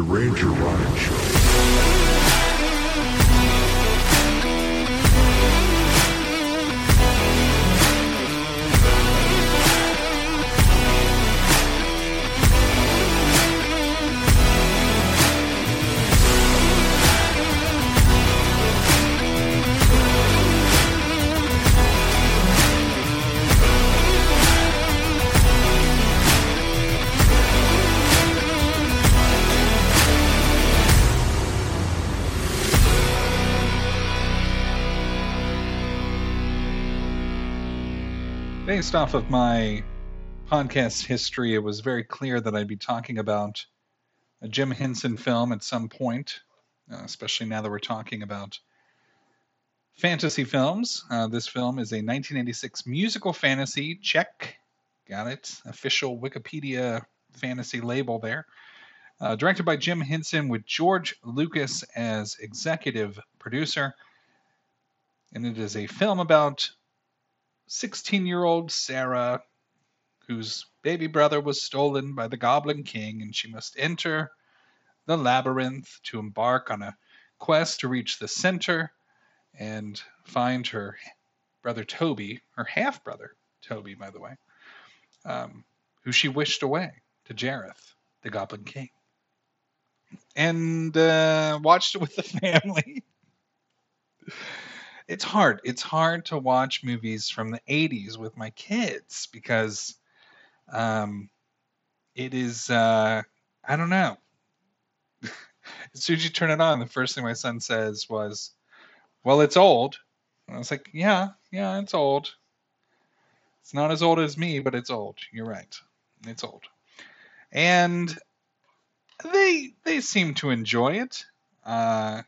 The Ranger Ryan Show. Based off of my podcast history, it was very clear that I'd be talking about a Jim Henson film at some point, uh, especially now that we're talking about fantasy films. Uh, this film is a 1986 musical fantasy. Check. Got it. Official Wikipedia fantasy label there. Uh, directed by Jim Henson with George Lucas as executive producer. And it is a film about 16 year old Sarah, whose baby brother was stolen by the Goblin King, and she must enter the labyrinth to embark on a quest to reach the center and find her brother Toby, her half brother Toby, by the way, um, who she wished away to Jareth, the Goblin King. And uh, watched it with the family it's hard. It's hard to watch movies from the 80s with my kids because um, it is, uh, I don't know. as soon as you turn it on, the first thing my son says was, Well, it's old. And I was like, Yeah, yeah, it's old. It's not as old as me, but it's old. You're right. It's old. And they they seem to enjoy it. Uh,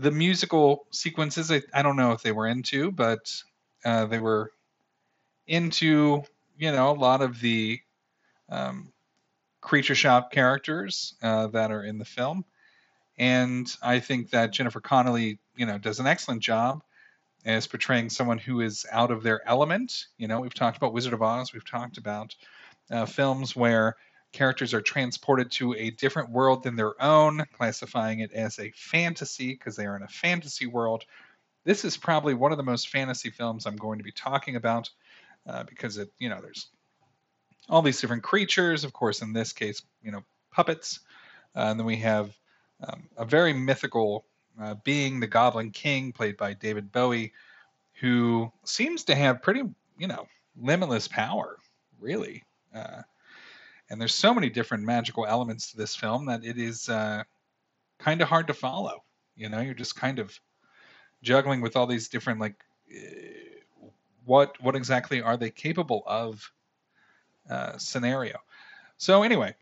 the musical sequences I, I don't know if they were into but uh, they were into you know a lot of the um, creature shop characters uh, that are in the film. And i think that jennifer connelly you know does an excellent job as portraying someone who is out of their element. You know we've talked about wizard of oz we've talked about uh, films where characters are transported to a different world than their own, classifying it as a fantasy because they are in a fantasy world. This is probably one of the most fantasy films I'm going to be talking about uh, because it, you know, there's all these different creatures. Of course, in this case, you know, puppets. Uh, and then we have um, a very mythical uh, being, the Goblin King, played by David Bowie, who seems to have pretty, you know, limitless power, really. Uh, and there's so many different magical elements to this film that it is uh, kind of hard to follow. You know, you're just kind of juggling with all these different like, uh, what what exactly are they capable of? Uh, scenario. So anyway,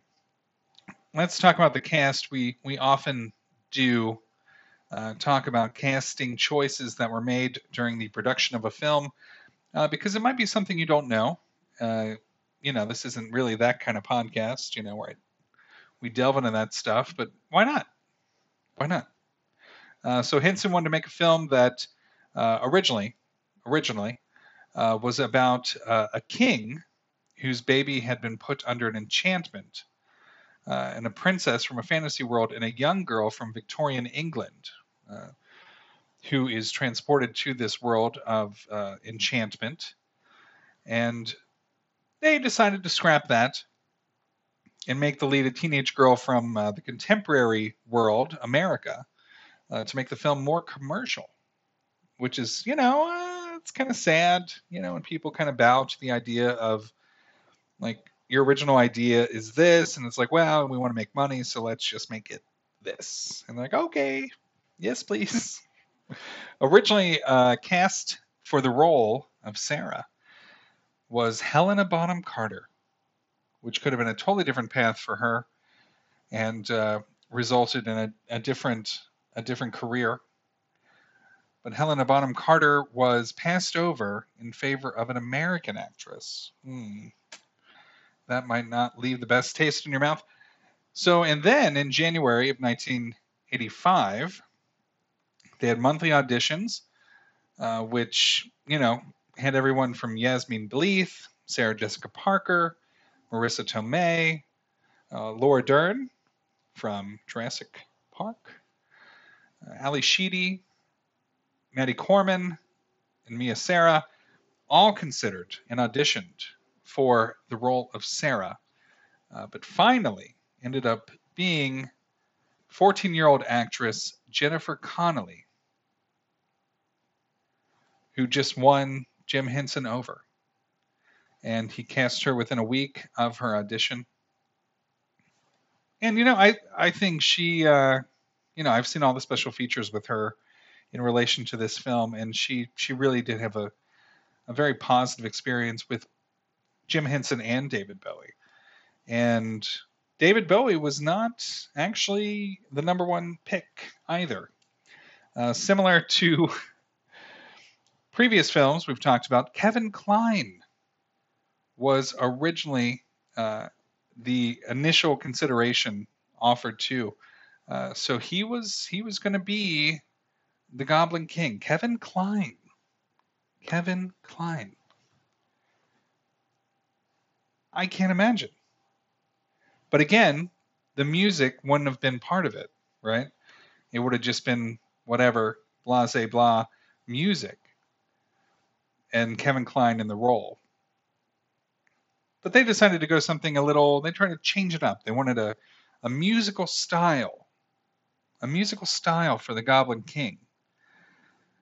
let's talk about the cast. We we often do uh, talk about casting choices that were made during the production of a film uh, because it might be something you don't know. You know, this isn't really that kind of podcast, you know, where I, we delve into that stuff, but why not? Why not? Uh, so Henson wanted to make a film that uh, originally, originally, uh, was about uh, a king whose baby had been put under an enchantment, uh, and a princess from a fantasy world, and a young girl from Victorian England, uh, who is transported to this world of enchantment, and they decided to scrap that and make the lead a teenage girl from uh, the contemporary world, America, uh, to make the film more commercial, which is, you know, uh, it's kind of sad, you know, when people kind of bow to the idea of like your original idea is this, and it's like, well, we want to make money, so let's just make it this. And they're like, okay, yes, please. Originally uh, cast for the role of Sarah was Helena Bonham Carter, which could have been a totally different path for her, and uh, resulted in a, a different a different career. But Helena Bonham Carter was passed over in favor of an American actress. Hmm. That might not leave the best taste in your mouth. So, and then in January of 1985, they had monthly auditions, uh, which, you know, had everyone from Yasmin Bleeth, Sarah Jessica Parker, Marisa Tomei, uh, Laura Dern from Jurassic Park, uh, Ally Sheedy, Maddie Corman, and Mia Sara all considered and auditioned for the role of Sarah, uh, but finally ended up being 14 year old actress Jennifer Connelly, who just won Jim Henson over. And he cast her within a week of her audition. And, you know, I, I think she, uh, you know, I've seen all the special features with her in relation to this film, and she, she really did have a, a very positive experience with Jim Henson and David Bowie. And David Bowie was not actually the number one pick either. Uh, similar to previous films we've talked about, Kevin Kline was originally uh, the initial consideration offered to. Uh, so he was he was going to be the Goblin King, Kevin Kline. Kevin Kline. I can't imagine. But again, the music wouldn't have been part of it, right? It would have just been whatever, blah, say, blah, music. And Kevin Kline in the role. But they decided to go something a little, they tried to change it up. They wanted a, a musical style, a musical style for the Goblin King.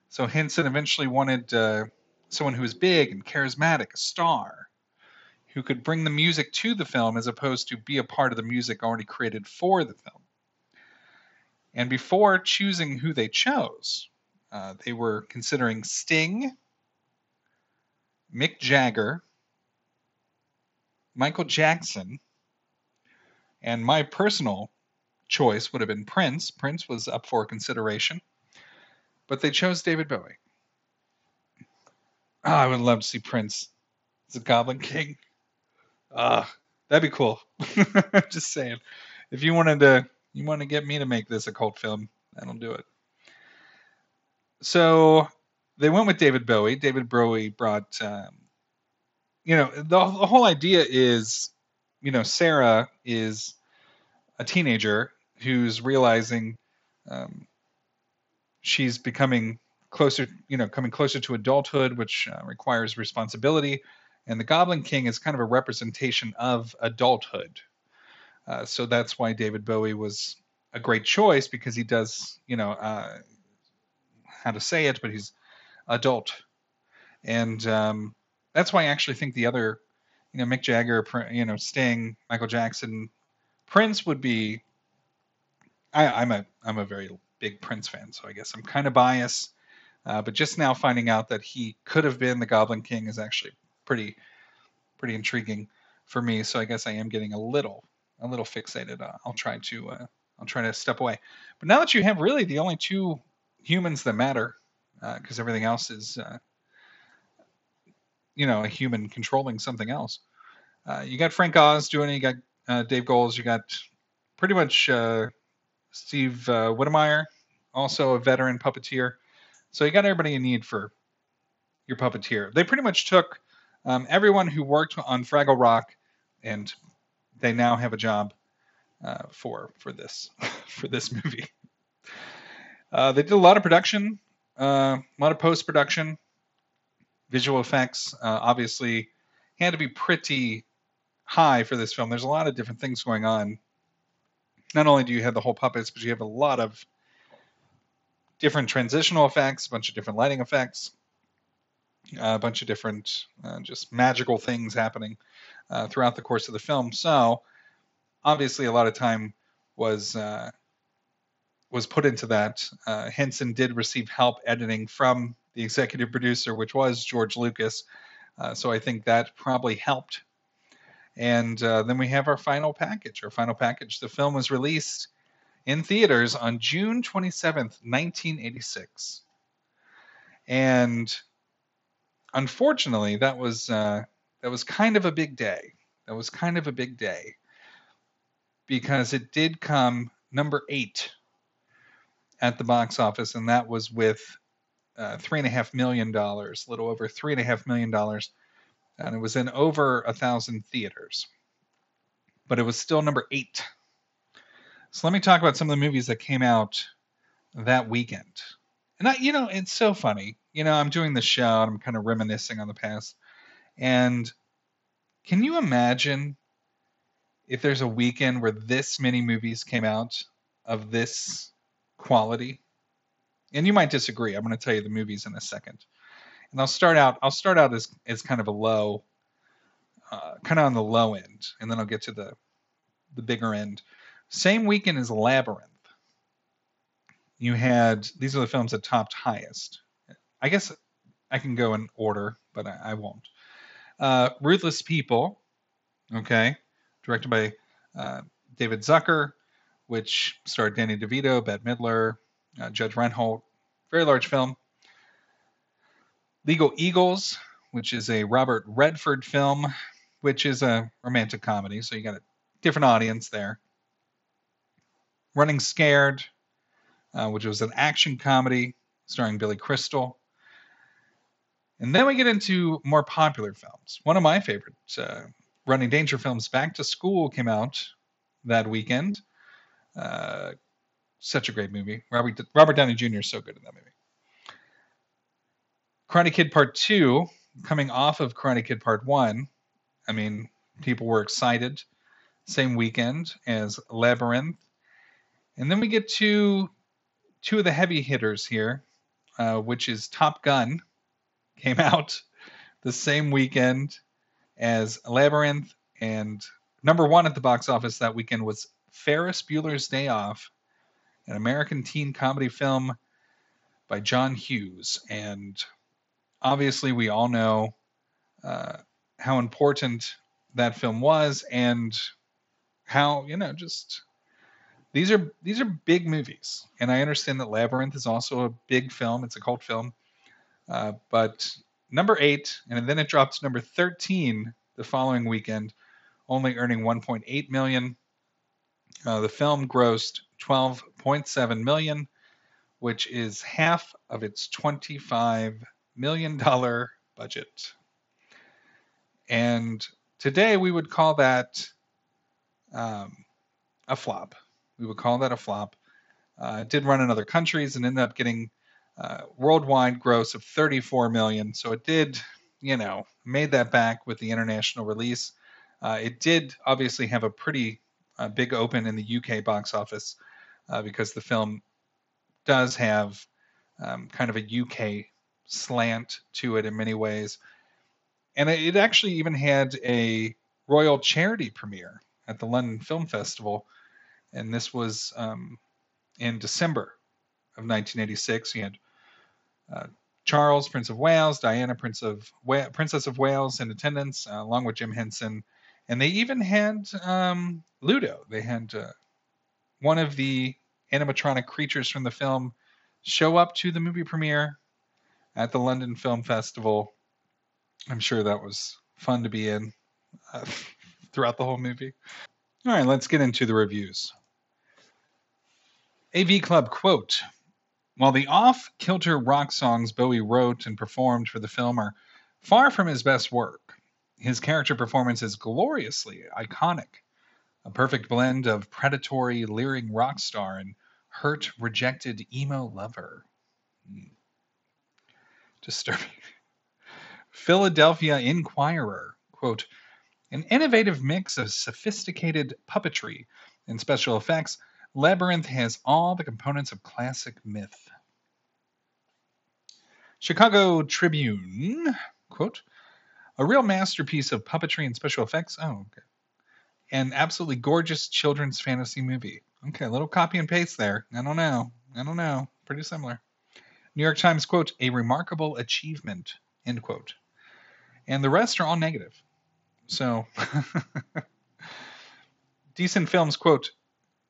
So Henson eventually wanted uh, someone who was big and charismatic, a star who could bring the music to the film as opposed to be a part of the music already created for the film. And before choosing who they chose, uh, they were considering Sting, Mick Jagger, Michael Jackson, and my personal choice would have been Prince. Prince was up for consideration, but they chose David Bowie. Oh, I would love to see Prince as a Goblin King. Uh, that'd be cool. Just saying. If you wanted to, you want to get me to make this a cult film, that'll do it. So they went with David Bowie. David Bowie brought, um, you know, the, the whole idea is, you know, Sarah is a teenager who's realizing um, she's becoming closer, you know, coming closer to adulthood, which uh, requires responsibility and the Goblin King is kind of a representation of adulthood. Uh, so that's why David Bowie was a great choice because he does, you know, uh, how to say it, but he's adult, and um, that's why I actually think the other, you know, Mick Jagger, you know, Sting, Michael Jackson, Prince would be. I, I'm a I'm a very big Prince fan, so I guess I'm kind of biased. Uh, but just now finding out that he could have been the Goblin King is actually pretty pretty intriguing for me. So I guess I am getting a little a little fixated. Uh, I'll try to uh, I'll try to step away. But now that you have really the only two humans that matter, because uh, everything else is uh, you know a human controlling something else. Uh, you got Frank Oz doing it. You got uh, Dave Goelz. You got pretty much Steve uh, also a veteran puppeteer. So you got everybody you need for your puppeteer. They pretty much took um, everyone who worked on Fraggle Rock, and they now have a job uh, for for this for this movie. Uh, they did a lot of production, uh, a lot of post production, visual effects. Uh, obviously, had to be pretty high for this film. There's a lot of different things going on. Not only do you have the whole puppets, but you have a lot of different transitional effects, a bunch of different lighting effects, a bunch of different uh, just magical things happening uh, throughout the course of the film. So obviously, a lot of time was uh, was put into that. Uh, Henson did receive help editing from the executive producer, which was George Lucas. Uh, so I think that probably helped. And uh, then we have our final package. Our final package. The film was released in theaters on June 27th, 1986. And unfortunately, that was uh, that was kind of a big day. That was kind of a big day because it did come number eight at the box office, and that was with uh, three and a half million dollars, a little over three and a half million dollars, and it was in over a thousand theaters. But it was still number eight. So let me talk about some of the movies that came out that weekend. And I, you know, it's so funny. You know, I'm doing the show and I'm kind of reminiscing on the past. And can you imagine if there's a weekend where this many movies came out of this quality? And you might disagree. I'm going to tell you the movies in a second. And I'll start out. I'll start out as as kind of a low, uh, kind of on the low end, and then I'll get to the the bigger end. Same weekend as Labyrinth. You had these are the films that topped highest. I guess I can go in order, but I, I won't. Uh, Ruthless People, okay, directed by uh, David Zucker, which starred Danny DeVito, Bette Midler, uh, Judge Reinhold. Very large film. Legal Eagles, which is a Robert Redford film, which is a romantic comedy, so you got a different audience there. Running Scared, uh, which was an action comedy starring Billy Crystal. And then we get into more popular films. One of my favorite uh, Rodney Dangerfield films, Back to School, came out that weekend. Uh, such a great movie. Robert, Robert Downey Jr. is so good in that movie. Karate Kid Part 2, coming off of Karate Kid Part 1. I mean, people were excited. Same weekend as Labyrinth. And then we get to two of the heavy hitters here, uh, which is Top Gun, came out the same weekend as Labyrinth. And number one at the box office that weekend was Ferris Bueller's Day Off, an American teen comedy film by John Hughes. And obviously, we all know uh, how important that film was and how, you know, just these are these are big movies. And i understand that labyrinth is also a big film. It's a cult film. Uh, but number eight and then it dropped to number 13 the following weekend only earning 1.8 million uh, the film grossed 12.7 million which is half of its 25 million dollar budget and today we would call that um, a flop we would call that a flop. Uh, it did run in other countries and ended up getting uh, worldwide gross of 34 million. So it did, you know, made that back with the international release. Uh, it did obviously have a pretty uh, big open in the UK box office uh, because the film does have um, kind of a UK slant to it in many ways. And it actually even had a royal charity premiere at the London Film Festival and this was um, in December of 1986. You had uh, Charles, Prince of Wales, Diana, Prince of Wa- Princess of Wales, in attendance, uh, along with Jim Henson, and they even had um, Ludo. They had uh, one of the animatronic creatures from the film show up to the movie premiere at the London Film Festival. I'm sure that was fun to be in uh, throughout the whole movie. All right, let's get into the reviews. AV Club quote While the off kilter rock songs Bowie wrote and performed for the film are far from his best work, his character performance is gloriously iconic. A perfect blend of predatory, leering rock star and hurt, rejected emo lover. Hmm. Disturbing. Philadelphia Inquirer, quote, an innovative mix of sophisticated puppetry and special effects Labyrinth has all the components of classic myth. Chicago Tribune, quote, a real masterpiece of puppetry and special effects. Oh, okay. An absolutely gorgeous children's fantasy movie. Okay, a little copy and paste there. I don't know. I don't know. Pretty similar. New York Times, quote, a remarkable achievement, end quote. And the rest are all negative. So, decent films, quote,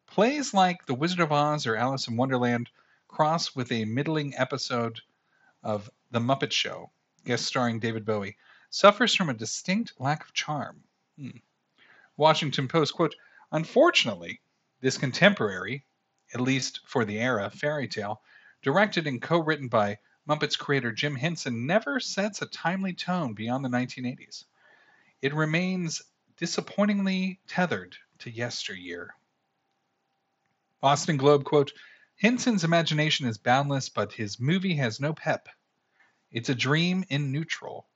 Plays like The Wizard of Oz or Alice in Wonderland cross with a middling episode of The Muppet Show, guest starring David Bowie, suffers from a distinct lack of charm. Hmm. Washington Post quote, Unfortunately, this contemporary, at least for the era, fairy tale, directed and co-written by Muppets creator Jim Henson, never sets a timely tone beyond the 1980s. It remains disappointingly tethered to yesteryear. Boston Globe quote Henson's imagination is boundless, but his movie has no pep. It's a dream in neutral.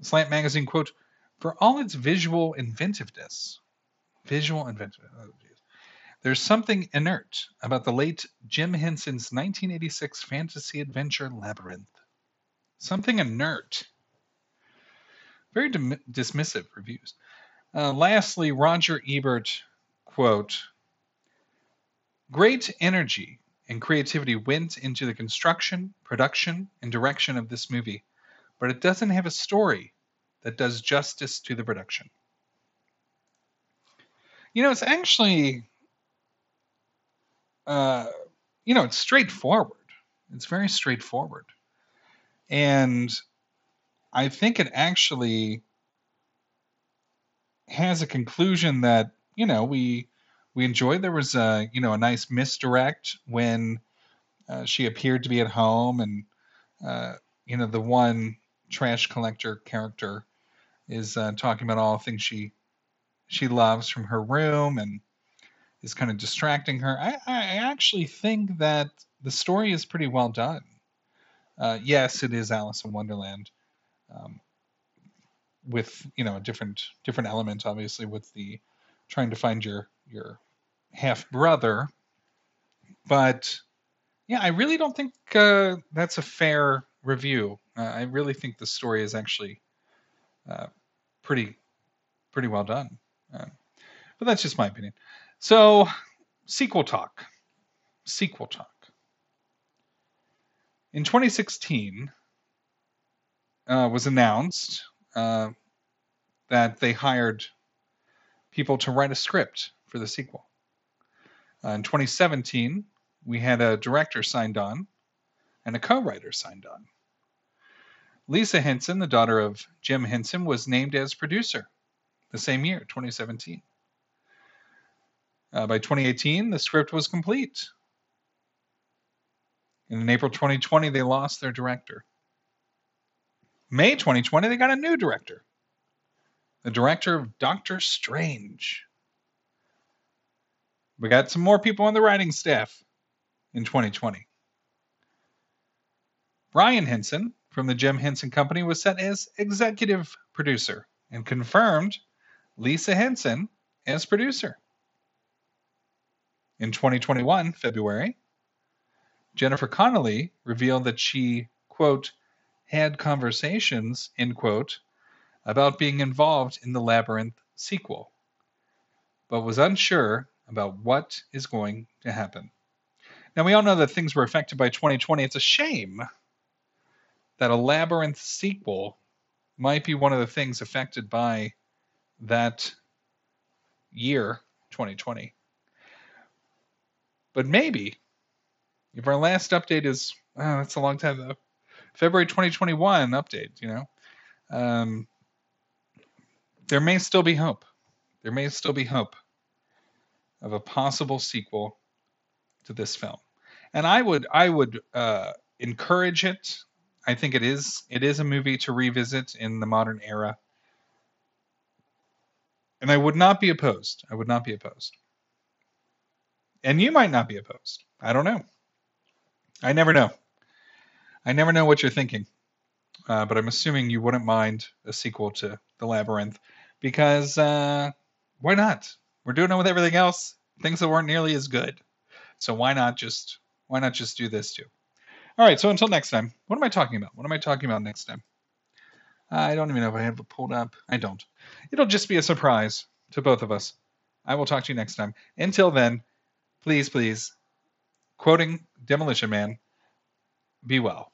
Slant Magazine quote For all its visual inventiveness, visual inventiveness, oh, there's something inert about the late Jim Henson's 1986 fantasy adventure Labyrinth. Something inert. Very dim- dismissive reviews. Uh, lastly, Roger Ebert quote Great energy and creativity went into the construction, production, and direction of this movie, but it doesn't have a story that does justice to the production. You know, it's actually, uh, you know, it's straightforward. It's very straightforward. And I think it actually has a conclusion that, you know, we we enjoyed. There was a you know a nice misdirect when uh, she appeared to be at home, and uh, you know the one trash collector character is uh, talking about all the things she she loves from her room and is kind of distracting her. I, I actually think that the story is pretty well done. Uh, yes, it is Alice in Wonderland, um, with you know a different different element, obviously, with the trying to find your your half brother. But yeah, I really don't think uh, that's a fair review. Uh, I really think the story is actually uh, pretty pretty well done. Uh, but that's just my opinion. So, sequel talk. Sequel talk. In 2016, uh, was announced uh, that they hired people to write a script for the sequel. Uh, in 2017, we had a director signed on and a co writer signed on. Lisa Henson, the daughter of Jim Henson, was named as producer the same year, 2017. Uh, by 2018, the script was complete. And in April 2020, they lost their director. May 2020, they got a new director, the director of Doctor Strange. We got some more people on the writing staff in 2020. Brian Henson from the Jim Henson Company was set as executive producer and confirmed Lisa Henson as producer. In 2021, February, Jennifer Connelly revealed that she, quote, had conversations, end quote, about being involved in the Labyrinth sequel, but was unsure about what is going to happen. Now, we all know that things were affected by 2020. It's a shame that a Labyrinth sequel might be one of the things affected by that year, 2020. But maybe, if our last update is, oh, that's a long time though, February 2021 update, you know, um, there may still be hope. There may still be hope of a possible sequel to this film. And I would I would uh, encourage it. I think it is it is a movie to revisit in the modern era. And I would not be opposed. I would not be opposed. And you might not be opposed. I don't know. I never know. I never know what you're thinking. Uh, but I'm assuming you wouldn't mind a sequel to The Labyrinth because uh, why not? We're doing it with everything else, things that weren't nearly as good. So why not just why not just do this too? All right. So until next time, what am I talking about? What am I talking about next time? I don't even know if I have it pulled up. I don't. It'll just be a surprise to both of us. I will talk to you next time. Until then, please, please, quoting Demolition Man, be well.